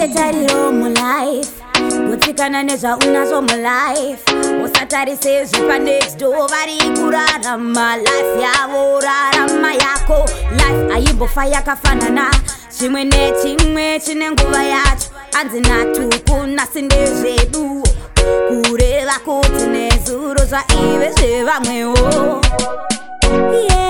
usarase tariro mulife gutsikana nezvaunazvo mulife usatarise zvepa next door vari kurarama life yavo rarama yako. Life aimbofa yakafanana chimwe nechimwe chine nguva yacho anzi natuku nasi ndezvedu kureva kuti nezuro zvaive zvevamwewo yeah.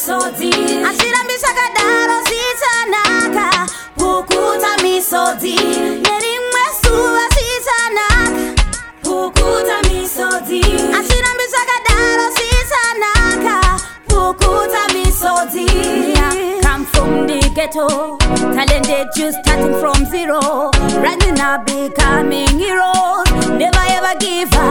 pukuta misodzi hazvirambi zvakadaro zvichanaka pukuta misodzi nerimwe zuva zvichanaka pukuta misodzi hazvirambi zvakadaro zvichanaka pukuta misodzi come from the ghetto talented you starting from zero. Rising up becoming heroes never ever give up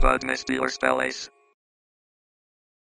Bud Misty or Spells.